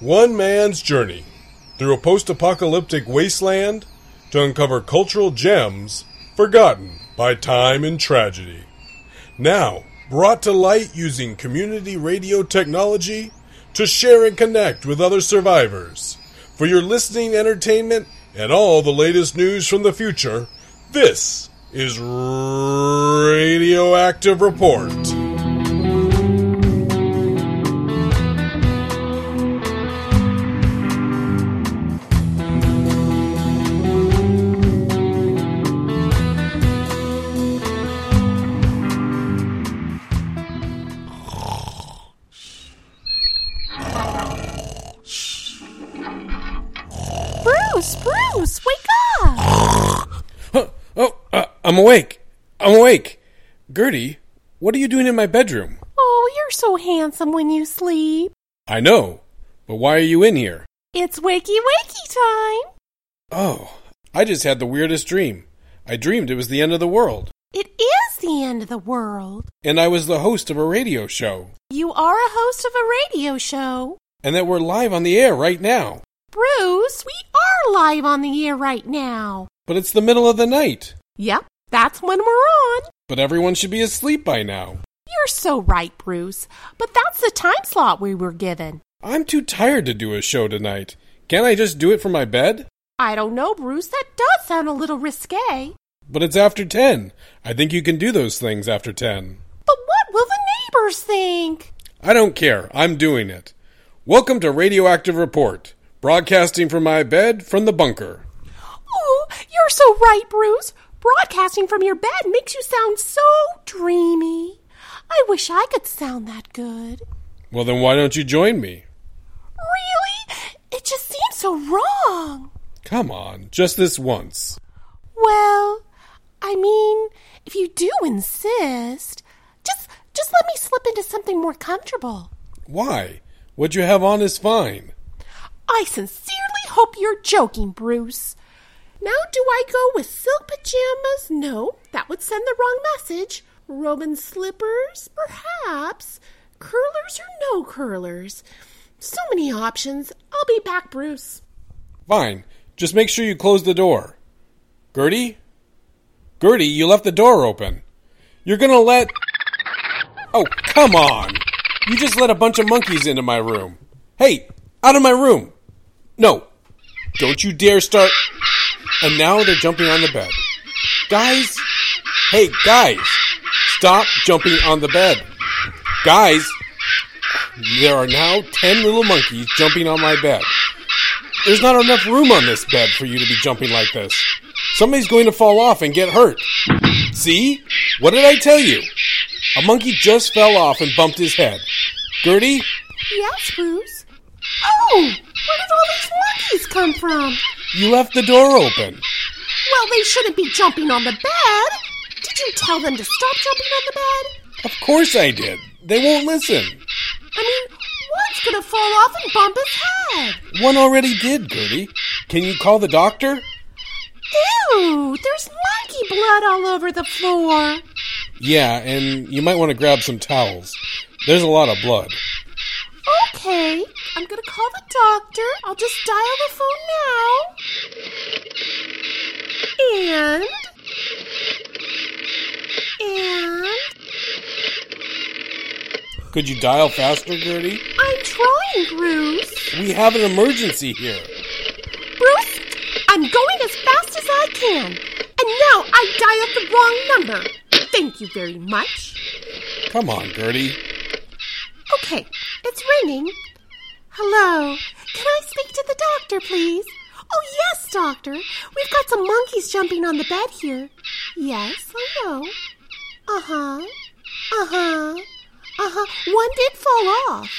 One man's journey through a post apocalyptic wasteland to uncover cultural gems forgotten by time and tragedy. Now, brought to light using community radio technology to share and connect with other survivors. For your listening entertainment and all the latest news from the future, this is Radioactive Report. Bruce, wake up! Oh, uh, I'm awake. I'm awake. Gertie, what are you doing in my bedroom? Oh, you're so handsome when you sleep. I know, but why are you in here? It's wakey wakey time. Oh, I just had the weirdest dream. I dreamed it was the end of the world, It is the end of the world. and I was the host of a radio show, You are a host of a radio show. and that we're live on the air right now. Bruce, we are live on the air right now. But it's the middle of the night. Yep, that's when we're on. But everyone should be asleep by now. You're so right, Bruce. But that's the time slot we were given. I'm too tired to do a show tonight. Can't I just do it from my bed? I don't know, Bruce. That does sound a little risque. But it's after 10. I think you can do those things after 10. But what will the neighbors think? I don't care. I'm doing it. Welcome to Radioactive Report, broadcasting from my bed from the bunker. Oh, you're so right, Bruce. Broadcasting from your bed makes you sound so dreamy. I wish I could sound that good. Well, then why don't you join me? Really? It just seems so wrong. Come on, just this once. Well, I mean, if you do insist, just just let me slip into something more comfortable. Why? What you have on is fine. I sincerely hope you're joking, Bruce. Now, do I go with silk pajamas? No, that would send the wrong message. Roman slippers? Perhaps. Curlers or no curlers? So many options. I'll be back, Bruce. Fine. Just make sure you close the door. Gertie? Gertie, you left the door open. You're gonna let. Oh, come on! You just let a bunch of monkeys into my room. Hey, out of my room! No, don't you dare start. And now they're jumping on the bed. Guys! Hey, guys! Stop jumping on the bed. Guys! There are now ten little monkeys jumping on my bed. There's not enough room on this bed for you to be jumping like this. Somebody's going to fall off and get hurt. See? What did I tell you? A monkey just fell off and bumped his head. Gertie? Yes, Bruce. Oh, where did all these monkeys come from? You left the door open. Well, they shouldn't be jumping on the bed. Did you tell them to stop jumping on the bed? Of course I did. They won't listen. I mean, one's gonna fall off and bump his head. One already did, Gertie. Can you call the doctor? Ew, there's monkey blood all over the floor. Yeah, and you might want to grab some towels. There's a lot of blood. Okay, I'm gonna call the doctor. I'll just dial the phone now. And. And. Could you dial faster, Gertie? I'm trying, Bruce. We have an emergency here. Bruce, I'm going as fast as I can. And now I dialed the wrong number. Thank you very much. Come on, Gertie. Okay, it's ringing. Hello. Can I speak to the doctor, please? Oh, yes, doctor. We've got some monkeys jumping on the bed here. Yes, I know. Uh huh. Uh huh. Uh huh. One did fall off.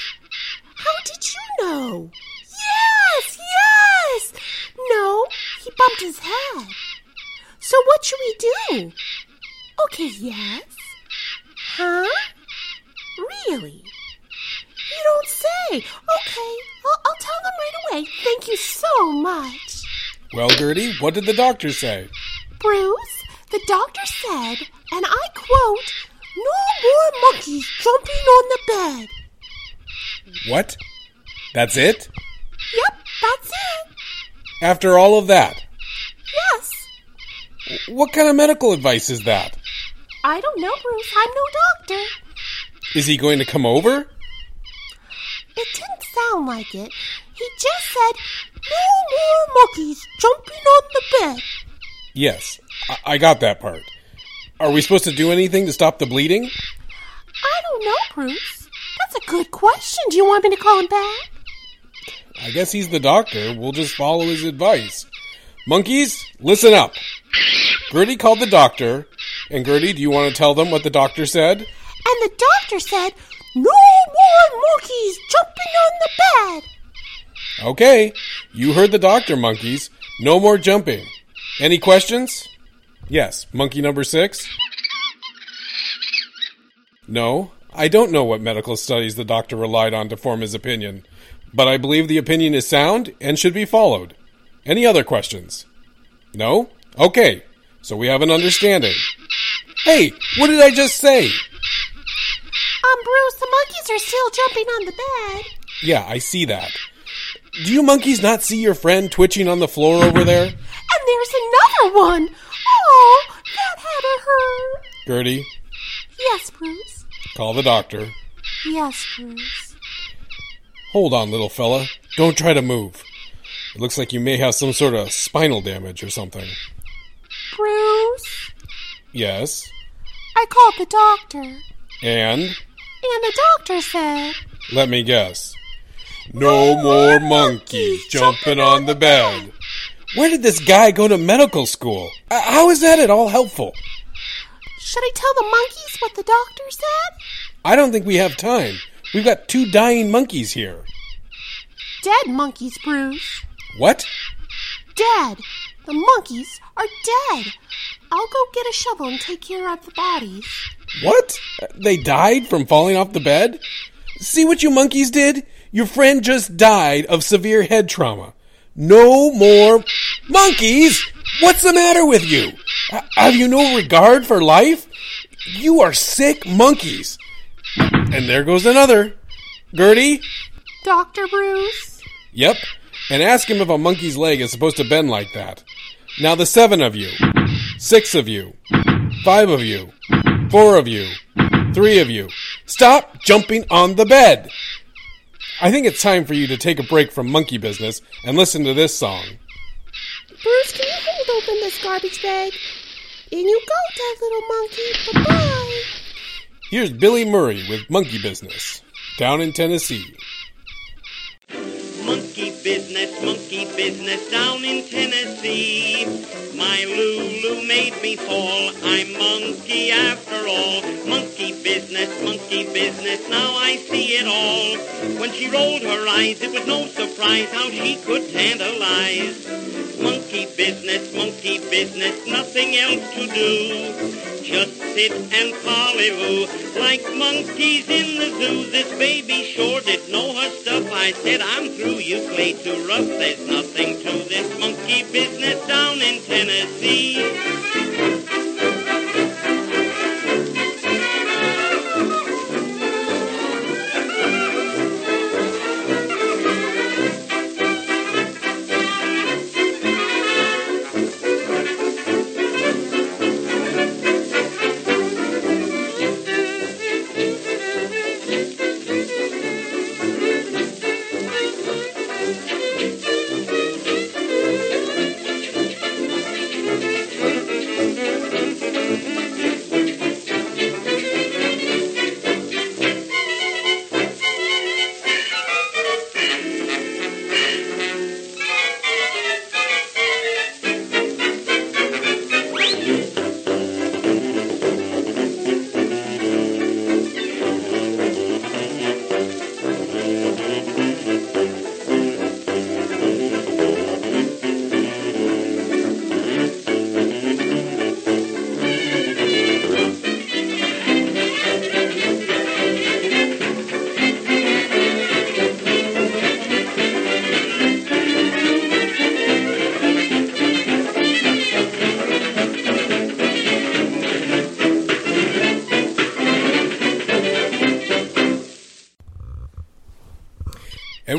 How did you know? Yes, yes. No, he bumped his head. So what should we do? Okay, yes. Huh? Really? You don't say. Okay, I'll, I'll tell them right away. Thank you so much. Well, Gertie, what did the doctor say? Bruce, the doctor said, and I quote, no more monkeys jumping on the bed. What? That's it? Yep, that's it. After all of that? Yes. What kind of medical advice is that? I don't know, Bruce. I'm no doctor. Is he going to come over? It didn't sound like it. He just said, no more monkeys jumping on the bed. Yes, I, I got that part. Are we supposed to do anything to stop the bleeding? I don't know, Bruce. That's a good question. Do you want me to call him back? I guess he's the doctor. We'll just follow his advice. Monkeys, listen up. Gertie called the doctor. And Gertie, do you want to tell them what the doctor said? And the doctor said, no more monkeys jumping on the bed. Okay, you heard the doctor, monkeys. No more jumping. Any questions? Yes, monkey number six? No, I don't know what medical studies the doctor relied on to form his opinion, but I believe the opinion is sound and should be followed. Any other questions? No? Okay, so we have an understanding. Hey, what did I just say? Bruce, the monkeys are still jumping on the bed. Yeah, I see that. Do you monkeys not see your friend twitching on the floor over there? And there's another one. Oh, that had to hurt. Gertie, Yes, Bruce. call the doctor. Yes, Bruce. Hold on, little fella. Don't try to move. It looks like you may have some sort of spinal damage or something. Bruce, Yes. I called the doctor, And? And the doctor said, Let me guess. No more monkeys jumping on the bed. Where did this guy go to medical school? Uh, How is that at all helpful? Should I tell the monkeys what the doctor said? I don't think we have time. We've got two dying monkeys here. Dead monkeys, Bruce. What? Dead. The monkeys are dead. I'll go get a shovel and take care of the bodies. What? They died from falling off the bed? See what you monkeys did? Your friend just died of severe head trauma. No more monkeys! What's the matter with you? H- have you no regard for life? You are sick monkeys. And there goes another. Gertie? Dr. Bruce? Yep. And ask him if a monkey's leg is supposed to bend like that. Now the seven of you, six of you, five of you, four of you, three of you, stop jumping on the bed. I think it's time for you to take a break from monkey business and listen to this song. Bruce, can you hold open this garbage bag? In you go, dead little monkey. Bye-bye. Here's Billy Murray with Monkey Business, down in Tennessee. Monkey business, down in Tennessee. My Lulu made me fall. I'm monkey after all. Monkey business, monkey business, now I see it all. When she rolled her eyes, it was no surprise how she could tantalize. Monkey business, monkey business, nothing else to do. Just sit and pollywoo like monkeys in the zoo. This baby sure did know her stuff. I said, I'm through, you play too rough. There's nothing to this monkey business down in Tennessee.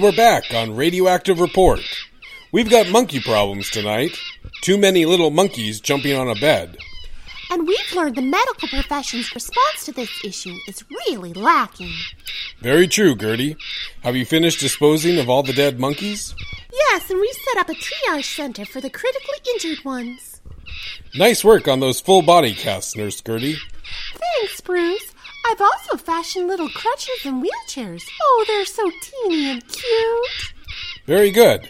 We're back on Radioactive Report. We've got monkey problems tonight. Too many little monkeys jumping on a bed. And we've learned the medical profession's response to this issue is really lacking. Very true, Gertie. Have you finished disposing of all the dead monkeys? Yes, and we've set up a triage center for the critically injured ones. Nice work on those full body casts, Nurse Gertie. Thanks, Bruce. I've also fashioned little crutches and wheelchairs. Oh, they're so teeny and cute. Very good.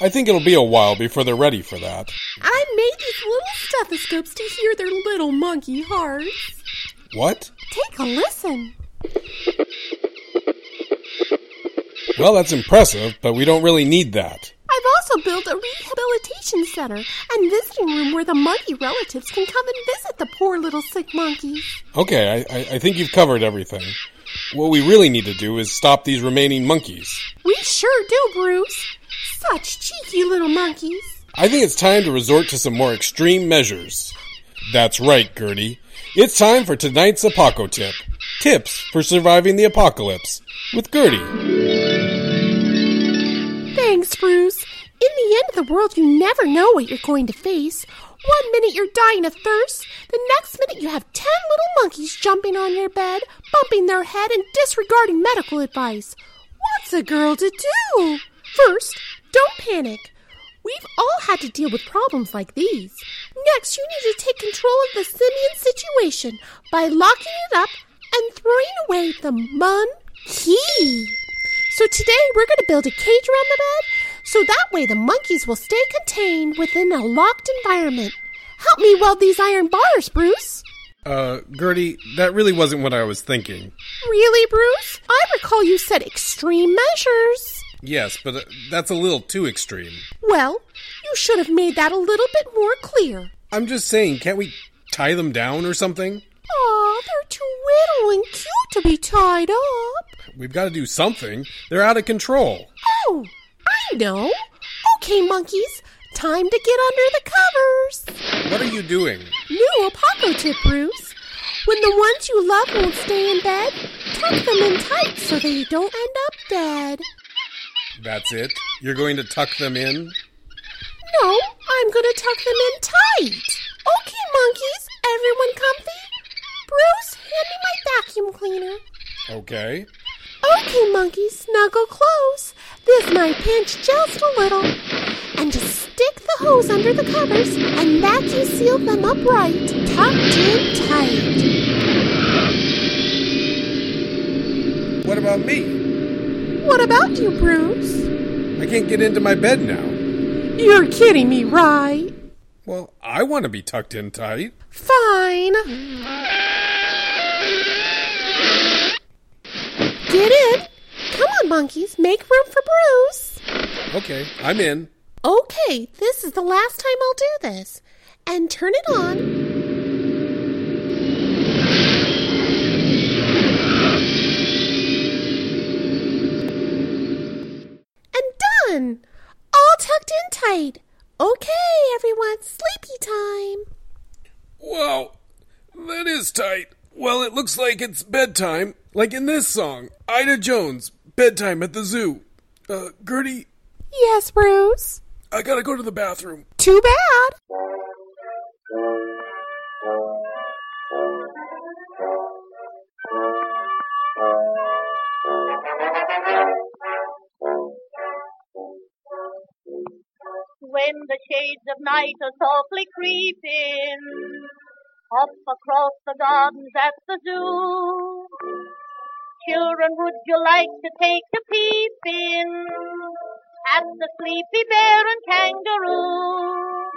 I think it'll be a while before they're ready for that. I made these little stethoscopes to hear their little monkey hearts. What? Take a listen. Well, that's impressive, but we don't really need that. Also built a rehabilitation center and visiting room where the monkey relatives can come and visit the poor little sick monkeys. Okay, I, I, I think you've covered everything. What we really need to do is stop these remaining monkeys. We sure do, Bruce. Such cheeky little monkeys. I think it's time to resort to some more extreme measures. That's right, Gertie. It's time for tonight's Apoco Tip. Tips for surviving the apocalypse with Gertie. Thanks, Bruce. In the end of the world, you never know what you're going to face. One minute you're dying of thirst, the next minute you have ten little monkeys jumping on your bed, bumping their head, and disregarding medical advice. What's a girl to do? First, don't panic. We've all had to deal with problems like these. Next, you need to take control of the simian situation by locking it up and throwing away the monkey. So today we're going to build a cage around the bed so that way the monkeys will stay contained within a locked environment. Help me weld these iron bars, Bruce. Uh, Gertie, that really wasn't what I was thinking. Really, Bruce? I recall you said extreme measures. Yes, but uh, that's a little too extreme. Well, you should have made that a little bit more clear. I'm just saying, can't we tie them down or something? Aw, they're too little and cute to be tied up. We've got to do something. They're out of control. Oh, I know. Okay, monkeys, time to get under the covers. What are you doing? New Apoco tip, Bruce. When the ones you love won't stay in bed, tuck them in tight so they don't end up dead. That's it? You're going to tuck them in? No, I'm going to tuck them in tight. Okay, monkeys, everyone comfy? Bruce, hand me my vacuum cleaner. Okay. Okay, monkeys, snuggle close. This might pinch just a little. And just stick the hose under the covers and vacuum seal them up right, tucked in tight. What about me? What about you, Bruce? I can't get into my bed now. You're kidding me, right? Well, I want to be tucked in tight. Fine. Monkeys. Make room for Bruce. Okay, I'm in. Okay, this is the last time I'll do this. And turn it on. And done. All tucked in tight. Okay, everyone, sleepy time. Wow, that is tight. Well, it looks like it's bedtime, like in this song, Ida Jones, Bedtime at the Zoo. Uh, Gertie, Yes, Bruce. I gotta go to the bathroom. Too bad. when the shades of night are softly creeping up across the gardens at the zoo. Children, would you like to take a peep in at the sleepy bear and kangaroo?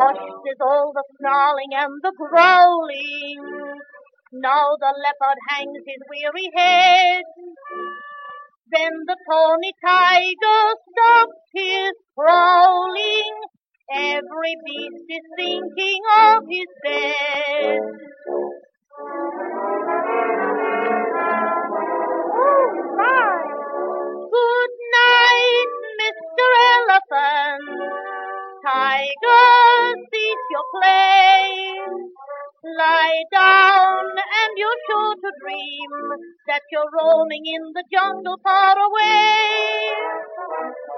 Hushed is all the snarling and the growling. Now the leopard hangs his weary head. Then the tawny tiger stops his prowling. Every beast is thinking of his bed. Mr. Elephant. Tiger, cease your play. Lie down and you're sure to dream that you're roaming in the jungle far away.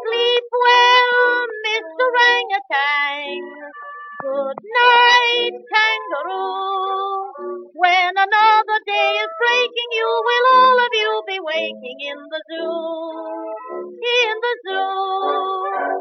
Sleep well, Mr. Orangutan. Good night, kangaroo. When another day is breaking, you will all of you be waking in the zoo. In the zoo.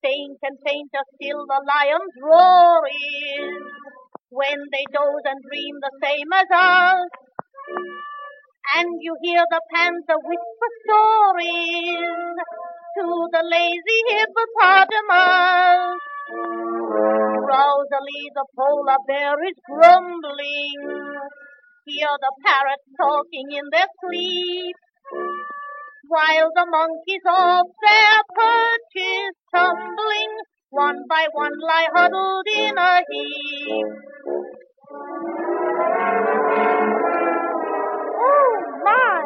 Faint and fainter still the lion's roar is when they doze and dream the same as us. And you hear the panther whisper stories to the lazy hippopotamus. Drowsily the polar bear is grumbling. Hear the parrots talking in their sleep. While the monkeys off their perches tumbling, one by one lie huddled in a heap. Oh my!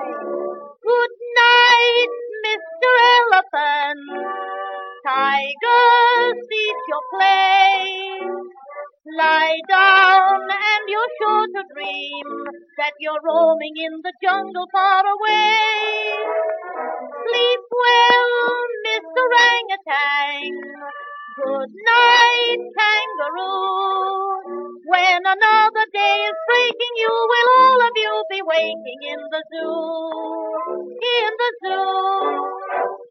Good night, Mr. Elephant. Tiger, cease your play. Lie down and you're sure to dream that you're roaming in the jungle far away. Sleep well, Mr. Orangutan. Good night, kangaroo. When another day is breaking, you will all of you be waking in the zoo. In the zoo.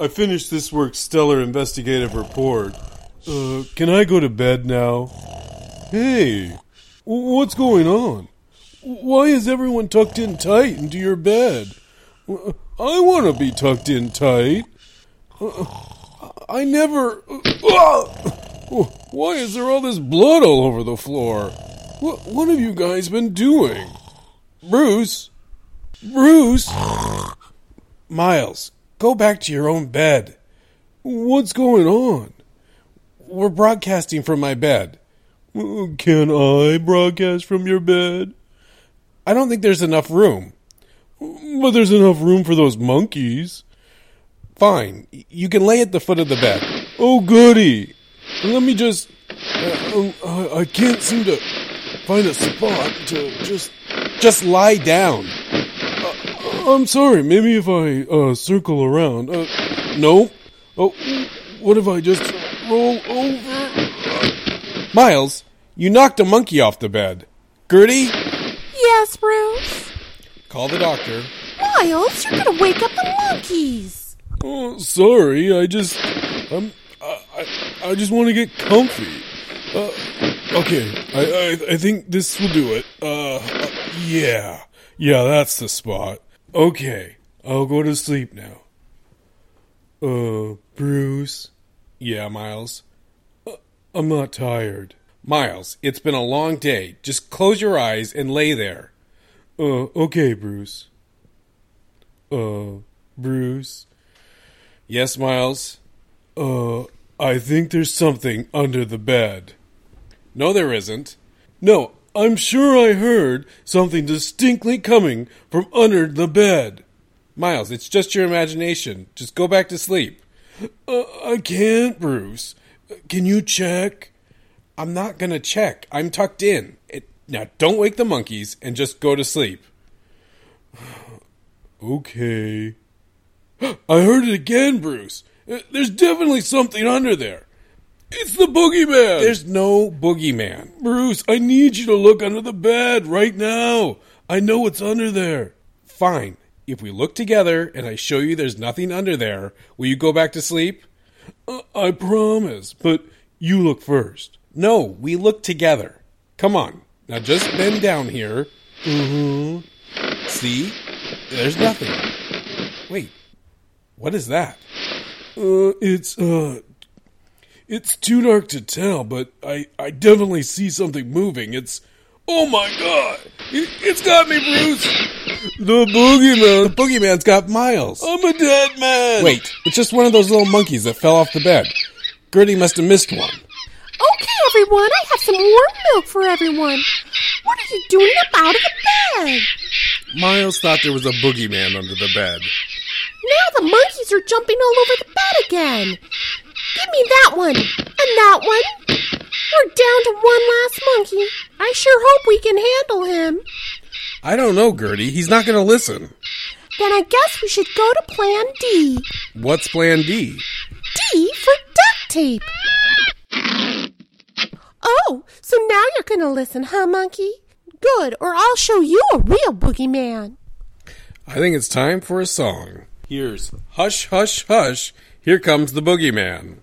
I finished this work's stellar investigative report. Uh, can I go to bed now? Hey, what's going on? Why is everyone tucked in tight into your bed? I want to be tucked in tight. Uh, I never. Uh, why is there all this blood all over the floor? What, what have you guys been doing? Bruce? Bruce? Miles, go back to your own bed. What's going on? We're broadcasting from my bed. Can I broadcast from your bed? I don't think there's enough room. But there's enough room for those monkeys. Fine. You can lay at the foot of the bed. Oh, goody. Let me just. Uh, uh, I can't seem to find a spot to just. Just lie down. I'm sorry. Maybe if I uh, circle around. Uh, no. Oh, what if I just roll over? Miles, you knocked a monkey off the bed. Gertie, Yes, Bruce? call the doctor. Miles, you're gonna wake up the monkeys. Oh, sorry. I just, I'm, I, I, I just want to get comfy. Uh, okay. I, I, I think this will do it. Uh, uh, yeah, yeah, that's the spot. Okay, I'll go to sleep now. Uh, Bruce. Yeah, Miles. Uh, I'm not tired. Miles, it's been a long day. Just close your eyes and lay there. Uh, okay, Bruce. Uh, Bruce. Yes, Miles? Uh, I think there's something under the bed. No, there isn't. No, I'm sure I heard something distinctly coming from under the bed. Miles, it's just your imagination. Just go back to sleep. Uh, I can't, Bruce. Can you check? I'm not gonna check. I'm tucked in. It, now, don't wake the monkeys and just go to sleep. okay. I heard it again, Bruce. Uh, There's definitely something under there. It's the boogeyman. There's no boogeyman. Bruce, I need you to look under the bed right now. I know what's under there. Fine. If we look together and I show you there's nothing under there, will you go back to sleep? Uh, I promise, but you look first. No, we look together. Come on. Now just bend down here. Mm-hmm. See? There's nothing. Wait. What is that? Uh, it's, uh, it's too dark to tell, but I, I definitely see something moving. It's, oh my god! It, it's got me, Bruce! The boogeyman! The boogeyman's got Miles! I'm a dead man! Wait, it's just one of those little monkeys that fell off the bed. Gertie must have missed one. Okay, everyone, I have some warm milk for everyone. What are you doing up out of the bed? Miles thought there was a boogeyman under the bed. Now the monkeys are jumping all over the bed again. Me that one and that one. We're down to one last monkey. I sure hope we can handle him. I don't know, Gertie. He's not going to listen. Then I guess we should go to Plan D. What's plan D? D for duct tape. Oh, so now you're going to listen, huh, monkey? Good, or I'll show you a real boogeyman. I think it's time for a song. Here's Hush, Hush, Hush. Here comes the boogeyman.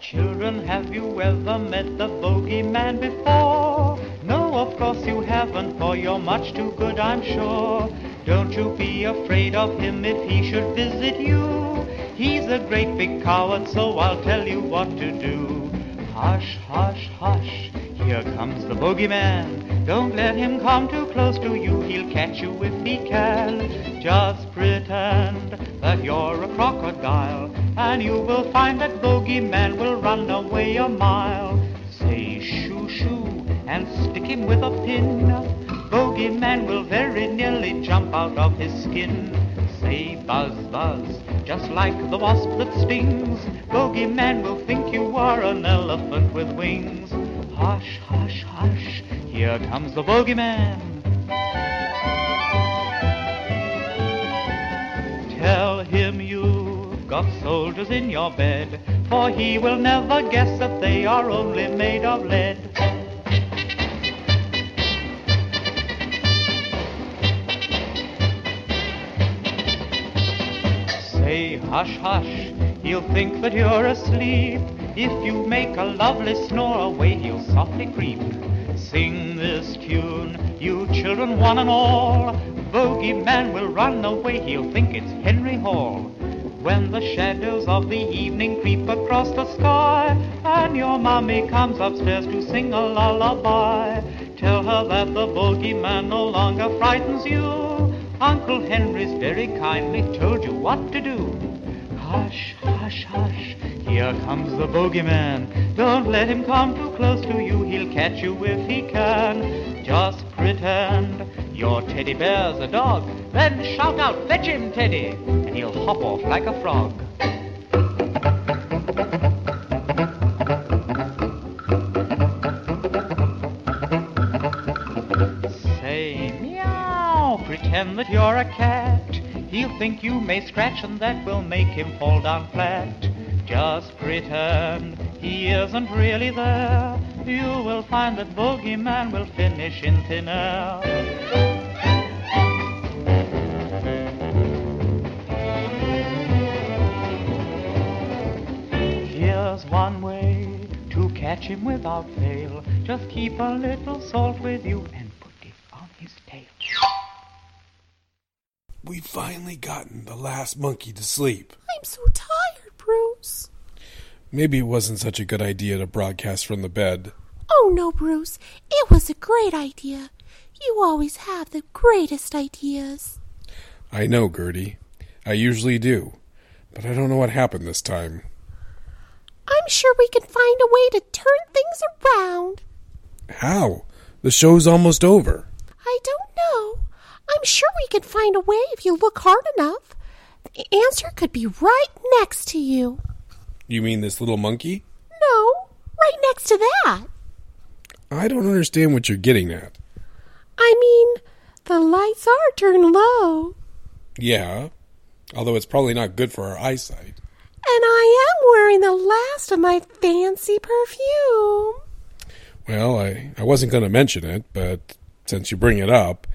Children, have you ever met the bogeyman before? No, of course you haven't, for you're much too good, I'm sure. Don't you be afraid of him if he should visit you. He's a great big coward, so I'll tell you what to do. Hush, hush, hush, here comes the bogeyman. Don't let him come too close to you, he'll catch you if he can. Just pretend that you're a crocodile, and you will find that bogeyman will run away a mile. Say shoo shoo and stick him with a pin. Bogeyman will very nearly jump out of his skin. Say buzz buzz, just like the wasp that stings. Bogeyman will think you are an elephant with wings. Hush, hush, hush, here comes the bogeyman. Tell him you've got soldiers in your bed, for he will never guess that they are only made of lead. Say hush, hush, he'll think that you're asleep. If you make a lovely snore away, he'll softly creep. Sing this tune, you children one and all. Bogeyman will run away, he'll think it's Henry Hall. When the shadows of the evening creep across the sky, and your mommy comes upstairs to sing a lullaby, tell her that the bogeyman no longer frightens you. Uncle Henry's very kindly told you what to do. Hush, hush, hush, here comes the bogeyman. Don't let him come too close to you, he'll catch you if he can. Just pretend your teddy bear's a dog, then shout out, fetch him, Teddy, and he'll hop off like a frog. Say meow, pretend that you're a cat. He'll think you may scratch and that will make him fall down flat. Just pretend he isn't really there. You will find that bogeyman will finish in thin air. Here's one way to catch him without fail. Just keep a little salt with you and put it on his tail. We've finally gotten the last monkey to sleep. I'm so tired, Bruce. Maybe it wasn't such a good idea to broadcast from the bed. Oh, no, Bruce. It was a great idea. You always have the greatest ideas. I know, Gertie. I usually do. But I don't know what happened this time. I'm sure we can find a way to turn things around. How? The show's almost over. I don't know. I'm sure we can find a way if you look hard enough. The answer could be right next to you. You mean this little monkey? No, right next to that. I don't understand what you're getting at. I mean, the lights are turned low. Yeah, although it's probably not good for our eyesight. And I am wearing the last of my fancy perfume. Well, I, I wasn't going to mention it, but since you bring it up,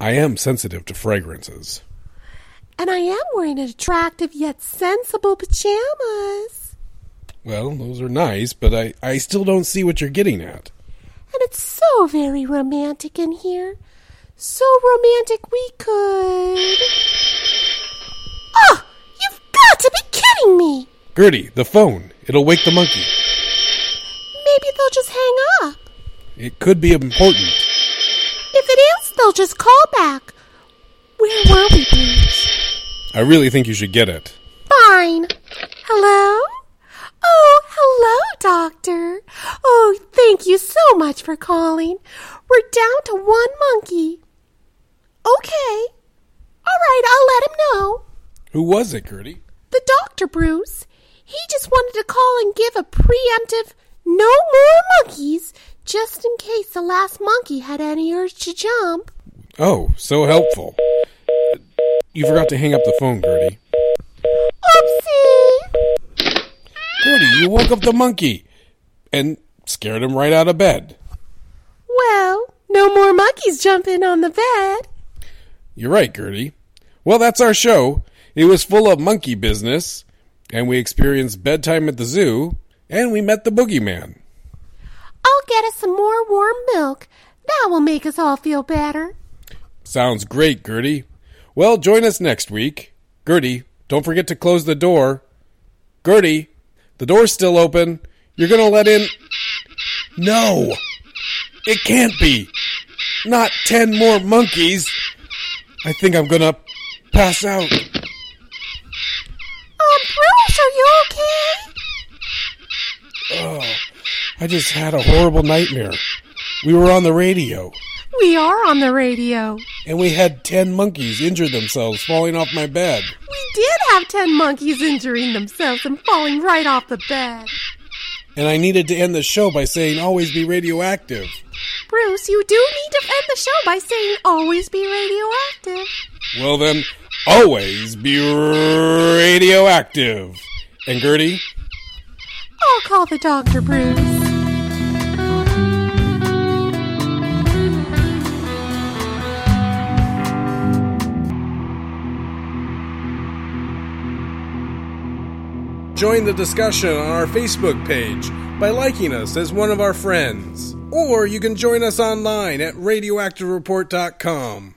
I am sensitive to fragrances. And I am wearing attractive yet sensible pajamas. Well, those are nice, but I, I still don't see what you're getting at. And it's so very romantic in here. So romantic we could. Oh, you've got to be kidding me! Gertie, the phone. It'll wake the monkey. Maybe they'll just hang up. It could be important. If it is, they'll just call back. Where were we, Bruce? I really think you should get it. Fine. Hello? Oh, hello, Doctor. Oh, thank you so much for calling. We're down to one monkey. Okay. All right, I'll let him know. Who was it, Gertie? The doctor, Bruce. He just wanted to call and give a preemptive no more monkeys just in case the last monkey had any urge to jump. Oh, so helpful. You forgot to hang up the phone, Gertie. Gertie, you woke up the monkey and scared him right out of bed. Well, no more monkeys jumping on the bed. You're right, Gertie. Well, that's our show. It was full of monkey business, and we experienced bedtime at the zoo, and we met the boogeyman. I'll get us some more warm milk. That will make us all feel better. Sounds great, Gertie. Well, join us next week. Gertie, don't forget to close the door. Gertie, the door's still open. You're going to let in. No! It can't be! Not ten more monkeys! I think I'm to pass out. Um, Bruce, are you okay? Oh, I just had a horrible nightmare. We were on the radio, We are on the radio. and we had ten monkeys injure themselves falling off my bed. Did have ten monkeys injuring themselves and falling right off the bed. And I needed to end the show by saying, always be radioactive. Bruce, you do need to end the show by saying always be radioactive. Well, then, always be radioactive. And Gertie, I'll call the doctor, Bruce. Join the discussion on our Facebook page by liking us as one of our friends. Or you can join us online at radioactivereport.com.